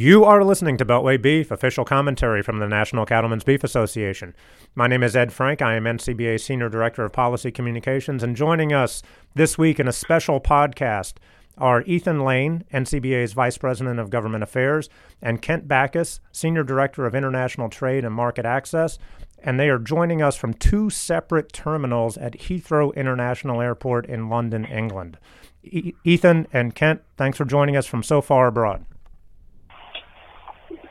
You are listening to Beltway Beef, official commentary from the National Cattlemen's Beef Association. My name is Ed Frank. I am NCBA Senior Director of Policy Communications, and joining us this week in a special podcast are Ethan Lane, NCBA's Vice President of Government Affairs, and Kent Bacus, Senior Director of International Trade and Market Access. And they are joining us from two separate terminals at Heathrow International Airport in London, England. E- Ethan and Kent, thanks for joining us from so far abroad.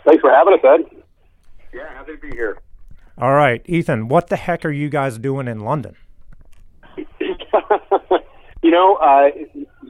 Thanks for having us, Ed. Yeah, happy to be here. All right, Ethan, what the heck are you guys doing in London? you know, uh,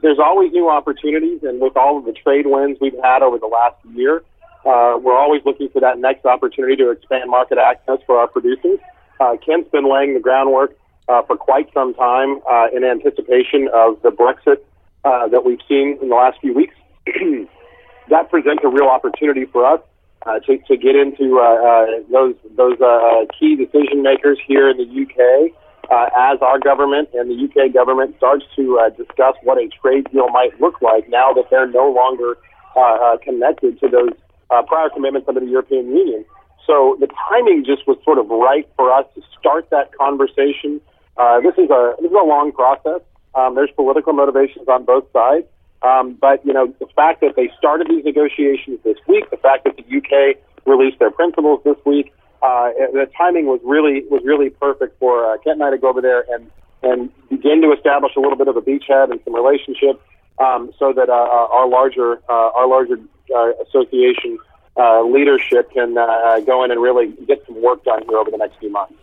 there's always new opportunities, and with all of the trade wins we've had over the last year, uh, we're always looking for that next opportunity to expand market access for our producers. Uh, Kent's been laying the groundwork uh, for quite some time uh, in anticipation of the Brexit uh, that we've seen in the last few weeks. that presents a real opportunity for us uh, to, to get into uh, uh, those those uh, key decision makers here in the UK uh, as our government and the UK government starts to uh, discuss what a trade deal might look like now that they're no longer uh, uh, connected to those uh, prior commitments under the European Union. So the timing just was sort of right for us to start that conversation. Uh, this is a this is a long process. Um, there's political motivations on both sides. Um, but you know, the fact that they started these negotiations this week, the fact that the UK released their principles this week, uh, the timing was really was really perfect for uh, Kent and I to go over there and and begin to establish a little bit of a beachhead and some relationship, um, so that uh, uh our larger uh, our larger uh, association uh, leadership can uh, go in and really get some work done here over the next few months.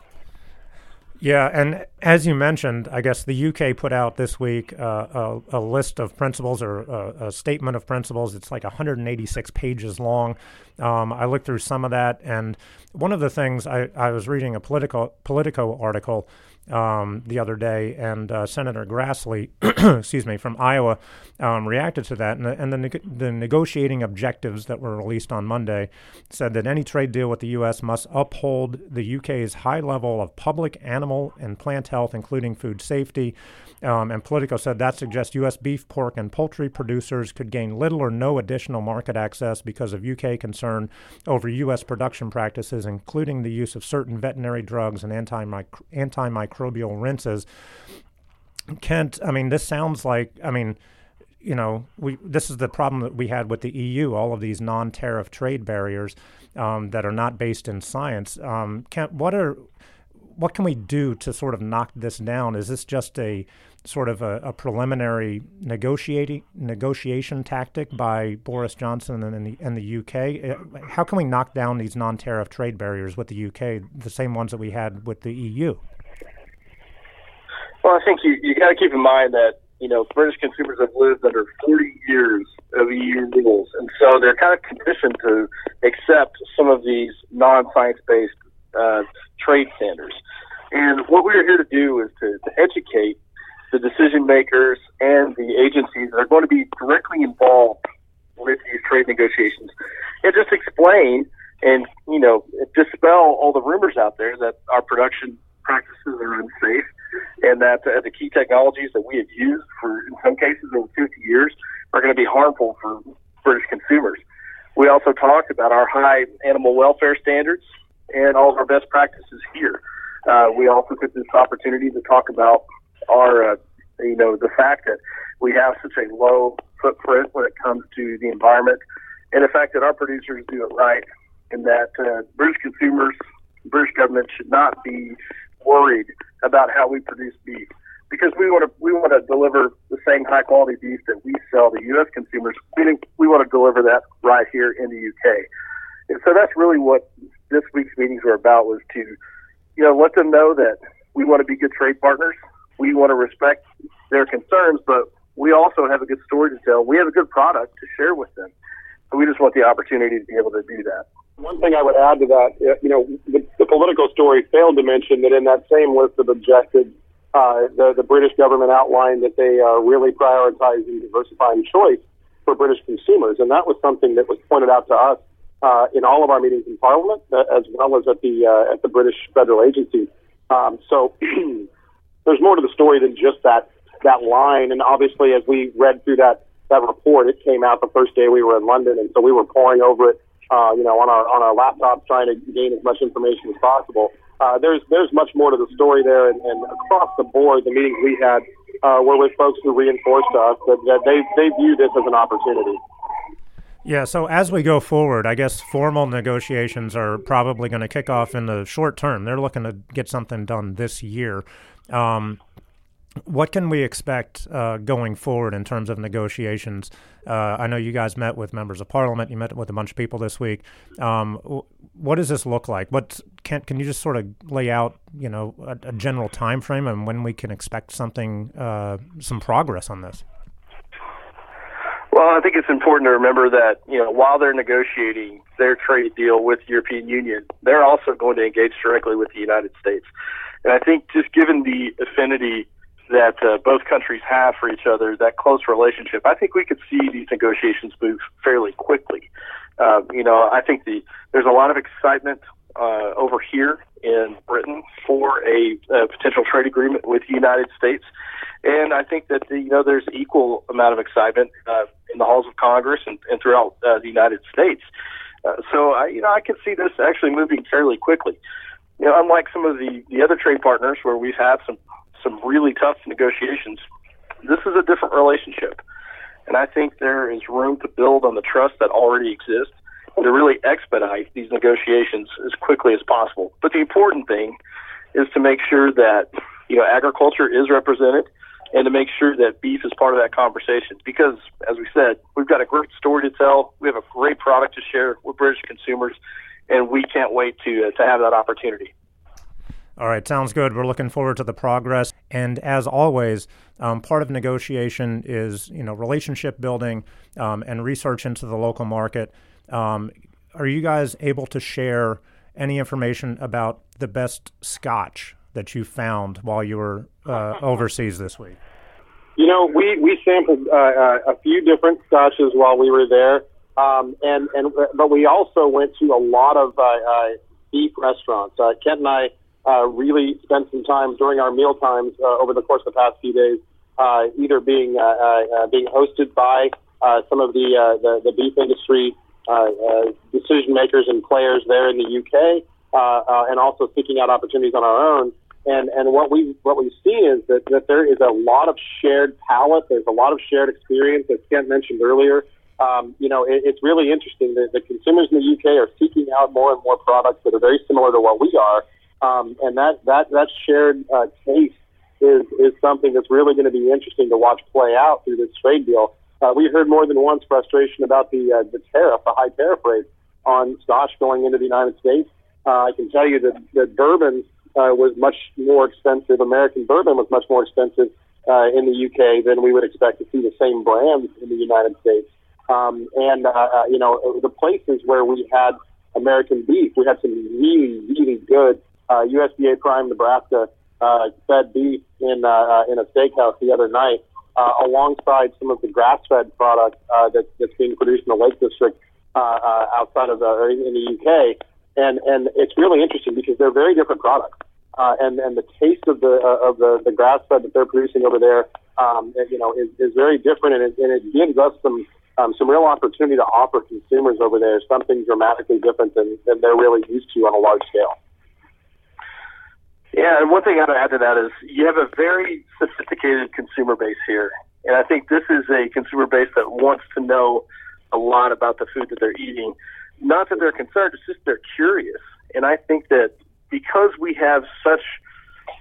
Yeah, and as you mentioned, I guess the UK put out this week uh, a, a, list of principles or a, a, statement of principles. It's like 186 pages long. Um, I looked through some of that, and one of the things I, I was reading a political Politico article um, the other day, and uh, Senator Grassley, excuse me, from Iowa, um, reacted to that, and, the, and the, neg- the negotiating objectives that were released on Monday said that any trade deal with the U.S. must uphold the UK's high level of public, animal, and plant health, including food safety. Um, and Politico said that suggests U.S. beef, pork, and poultry producers could gain little or no additional market access because of UK concern over U.S. production practices, including the use of certain veterinary drugs and antimicro- antimicrobial rinses. Kent, I mean, this sounds like, I mean, you know, we this is the problem that we had with the EU. All of these non-tariff trade barriers um, that are not based in science. Um, Kent, what are what can we do to sort of knock this down? Is this just a sort of a, a, preliminary negotiating negotiation tactic by Boris Johnson and the, and the UK. Uh, how can we knock down these non-tariff trade barriers with the UK, the same ones that we had with the EU? Well, I think you you got to keep in mind that you know British consumers have lived under 40 years of EU rules, and so they're kind of conditioned to accept some of these non-science-based uh, trade standards. And what we're here to do is to, to educate the decision makers and the agencies that are going to be directly involved with these trade negotiations and just explain and you know dispel all the rumors out there that our production practices are unsafe and that uh, the key technologies that we have used for in some cases over 50 years are going to be harmful for British consumers. We also talked about our high animal welfare standards and all of our best practices here. Uh, we also took this opportunity to talk about our, uh, you know, the fact that we have such a low footprint when it comes to the environment, and the fact that our producers do it right, and that uh, British consumers, British government should not be worried about how we produce beef because we want to we want to deliver the same high quality beef that we sell to U.S. consumers. We we want to deliver that right here in the UK, and so that's really what this week's meetings were about was to you know let them know that we want to be good trade partners we want to respect their concerns, but we also have a good story to tell. We have a good product to share with them. We just want the opportunity to be able to do that. One thing I would add to that, uh, you know, the, the Politico story failed to mention that in that same list of objectives, uh, the, the British government outlined that they are really prioritizing diversifying choice for British consumers. And that was something that was pointed out to us uh, in all of our meetings in Parliament, uh, as well as at the, uh, at the British federal agencies. Um, so there's more to the story than just that that line. And obviously, as we read through that that report. It came out the first day we were in London, and so we were poring over it, uh, you know, on our on our laptops, trying to gain as much information as possible. Uh, there's there's much more to the story there, and, and across the board, the meetings we had uh, were with folks who reinforced us that, that they they view this as an opportunity. Yeah, so as we go forward, I guess formal negotiations are probably going to kick off in the short term. They're looking to get something done this year. Um, what can we expect uh, going forward in terms of negotiations? Uh, I know you guys met with members of parliament. You met with a bunch of people this week. Um, what does this look like? What can can you just sort of lay out, you know, a, a general time frame and when we can expect something, uh, some progress on this? Well, I think it's important to remember that you know while they're negotiating their trade deal with the European Union, they're also going to engage directly with the United States. And I think just given the affinity that uh, both countries have for each other, that close relationship, I think we could see these negotiations move fairly quickly. Uh, you know, I think the there's a lot of excitement uh, over here in Britain for a, a potential trade agreement with the United States, and I think that the, you know there's equal amount of excitement uh, in the halls of Congress and, and throughout uh, the United States. Uh, so I, you know, I can see this actually moving fairly quickly. You know, unlike some of the the other trade partners where we've had some some really tough negotiations. This is a different relationship. And I think there is room to build on the trust that already exists and to really expedite these negotiations as quickly as possible. But the important thing is to make sure that, you know, agriculture is represented and to make sure that beef is part of that conversation. Because, as we said, we've got a great story to tell. We have a great product to share with British consumers, and we can't wait to, uh, to have that opportunity. All right, sounds good. We're looking forward to the progress. And as always, um, part of negotiation is you know relationship building um, and research into the local market. Um, are you guys able to share any information about the best Scotch that you found while you were uh, overseas this week? You know, we we sampled uh, uh, a few different scotches while we were there, um, and and but we also went to a lot of uh, uh, beef restaurants. Uh, Kent and I uh, really spent some time during our meal times uh, over the course of the past few days, uh, either being uh, uh, uh being hosted by uh, some of the, uh, the the beef industry uh, uh, decision makers and players there in the UK, uh, uh, and also seeking out opportunities on our own. And and what we what we've seen is that, that there is a lot of shared palate. There's a lot of shared experience, as Kent mentioned earlier. Um, you know, it, it's really interesting that the consumers in the UK are seeking out more and more products that are very similar to what we are um, and that that that shared uh, taste is is something that's really going to be interesting to watch play out through this trade deal. Uh, we heard more than once frustration about the uh, the tariff, the high tariff rate on Scotch going into the United States. Uh, I can tell you that that bourbon uh, was much more expensive. American bourbon was much more expensive uh, in the UK than we would expect to see the same brands in the United States. Um, and uh, uh, you know the places where we had American beef, we had some really really good uh, USDA Prime Nebraska uh, fed beef in uh, uh, in a steakhouse the other night, uh, alongside some of the grass-fed product uh, that, that's being produced in the Lake District uh, uh, outside of the or in the UK, and and it's really interesting because they're very different products, uh, and and the taste of the uh, of the, the grass-fed that they're producing over there, um, you know, is, is very different, and it, and it gives us some um, some real opportunity to offer consumers over there something dramatically different than, than they're really used to on a large scale. Yeah, and one thing I'd add to that is you have a very sophisticated consumer base here. And I think this is a consumer base that wants to know a lot about the food that they're eating. Not that they're concerned, it's just they're curious. And I think that because we have such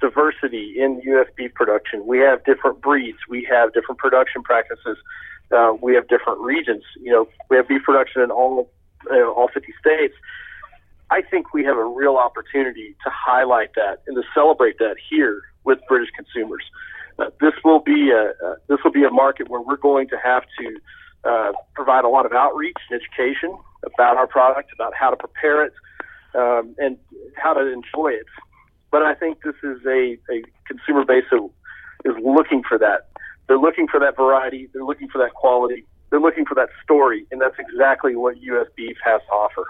diversity in U.S. beef production, we have different breeds, we have different production practices, uh, we have different regions. You know, we have beef production in all uh, all 50 states. I think we have a real opportunity to highlight that and to celebrate that here with British consumers. Uh, this will be a uh, this will be a market where we're going to have to uh, provide a lot of outreach and education about our product, about how to prepare it, um, and how to enjoy it. But I think this is a, a consumer base that is looking for that. They're looking for that variety. They're looking for that quality. They're looking for that story, and that's exactly what U.S. beef has to offer.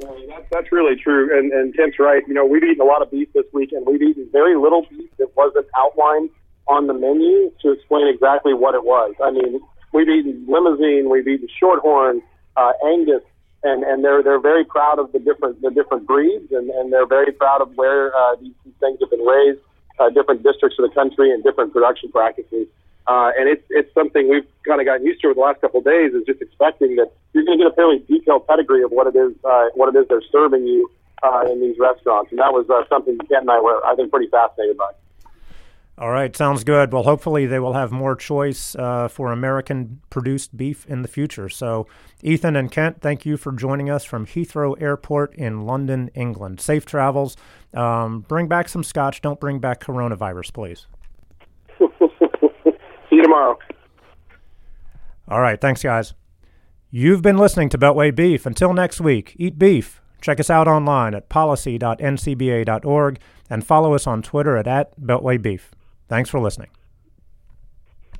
Well, that's, that's really true. And, and Tim's right. You know, we've eaten a lot of beef this week, and we've eaten very little beef that wasn't outlined on the menu to explain exactly what it was. I mean, we've eaten Limousin, we've eaten shorthorn, uh, Angus, and, and they're they're very proud of the different the different breeds, and, and they're very proud of where uh, these, these things have been raised, uh, different districts of the country, and different production practices. Uh, and it's it's something we've kind of gotten used to over the last couple of days. Is just expecting that you're going to get a fairly detailed pedigree of what it is uh, what it is they're serving you uh, in these restaurants, and that was uh, something Kent and I were I think pretty fascinated by. All right, sounds good. Well, hopefully they will have more choice uh, for American produced beef in the future. So, Ethan and Kent, thank you for joining us from Heathrow Airport in London, England. Safe travels. Um, bring back some scotch. Don't bring back coronavirus, please. Tomorrow. All right, thanks, guys. You've been listening to Beltway Beef. Until next week, eat beef. Check us out online at policy.ncba.org and follow us on Twitter at, at BeltwayBeef. Thanks for listening.